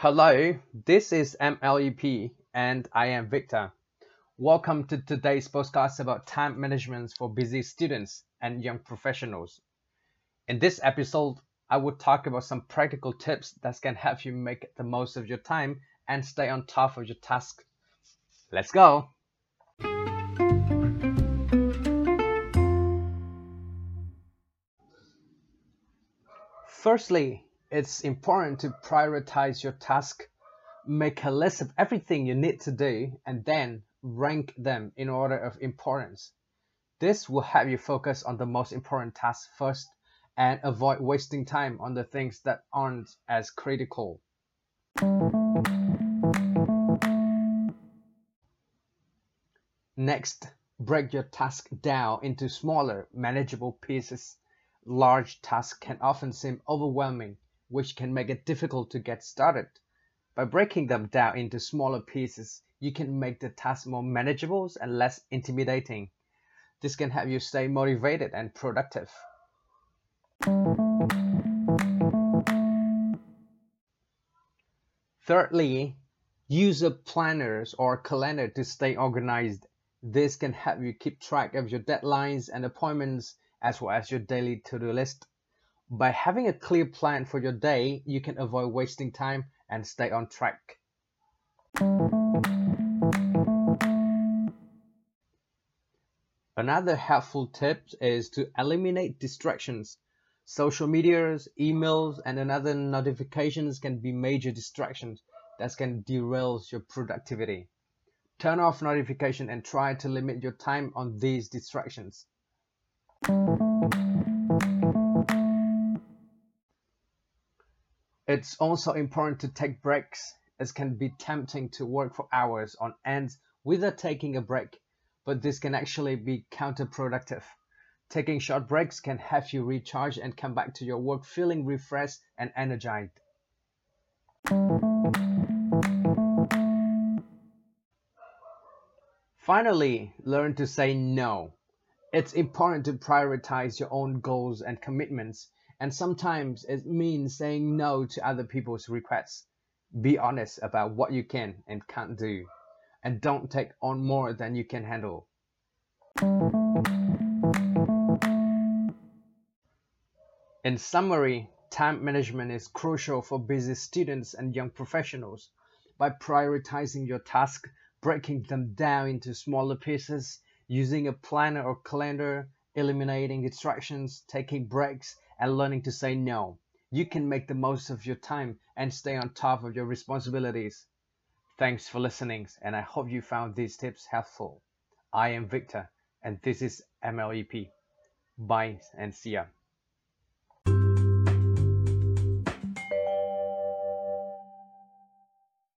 Hello, this is MLEP and I am Victor. Welcome to today's podcast about time management for busy students and young professionals. In this episode, I will talk about some practical tips that can help you make the most of your time and stay on top of your tasks. Let's go! Firstly, it's important to prioritize your task, make a list of everything you need to do, and then rank them in order of importance. This will help you focus on the most important tasks first and avoid wasting time on the things that aren't as critical. Next, break your task down into smaller, manageable pieces. Large tasks can often seem overwhelming which can make it difficult to get started. By breaking them down into smaller pieces, you can make the task more manageable and less intimidating. This can help you stay motivated and productive. Thirdly, use a planner or calendar to stay organized. This can help you keep track of your deadlines and appointments as well as your daily to-do list. By having a clear plan for your day, you can avoid wasting time and stay on track. Another helpful tip is to eliminate distractions. Social medias, emails, and another notifications can be major distractions that can derail your productivity. Turn off notification and try to limit your time on these distractions. It's also important to take breaks. It can be tempting to work for hours on end without taking a break, but this can actually be counterproductive. Taking short breaks can help you recharge and come back to your work feeling refreshed and energized. Finally, learn to say no. It's important to prioritize your own goals and commitments and sometimes it means saying no to other people's requests. Be honest about what you can and can't do, and don't take on more than you can handle. In summary, time management is crucial for busy students and young professionals. By prioritizing your tasks, breaking them down into smaller pieces, using a planner or calendar, eliminating distractions, taking breaks, and learning to say no. You can make the most of your time and stay on top of your responsibilities. Thanks for listening, and I hope you found these tips helpful. I am Victor, and this is MLEP. Bye and see ya.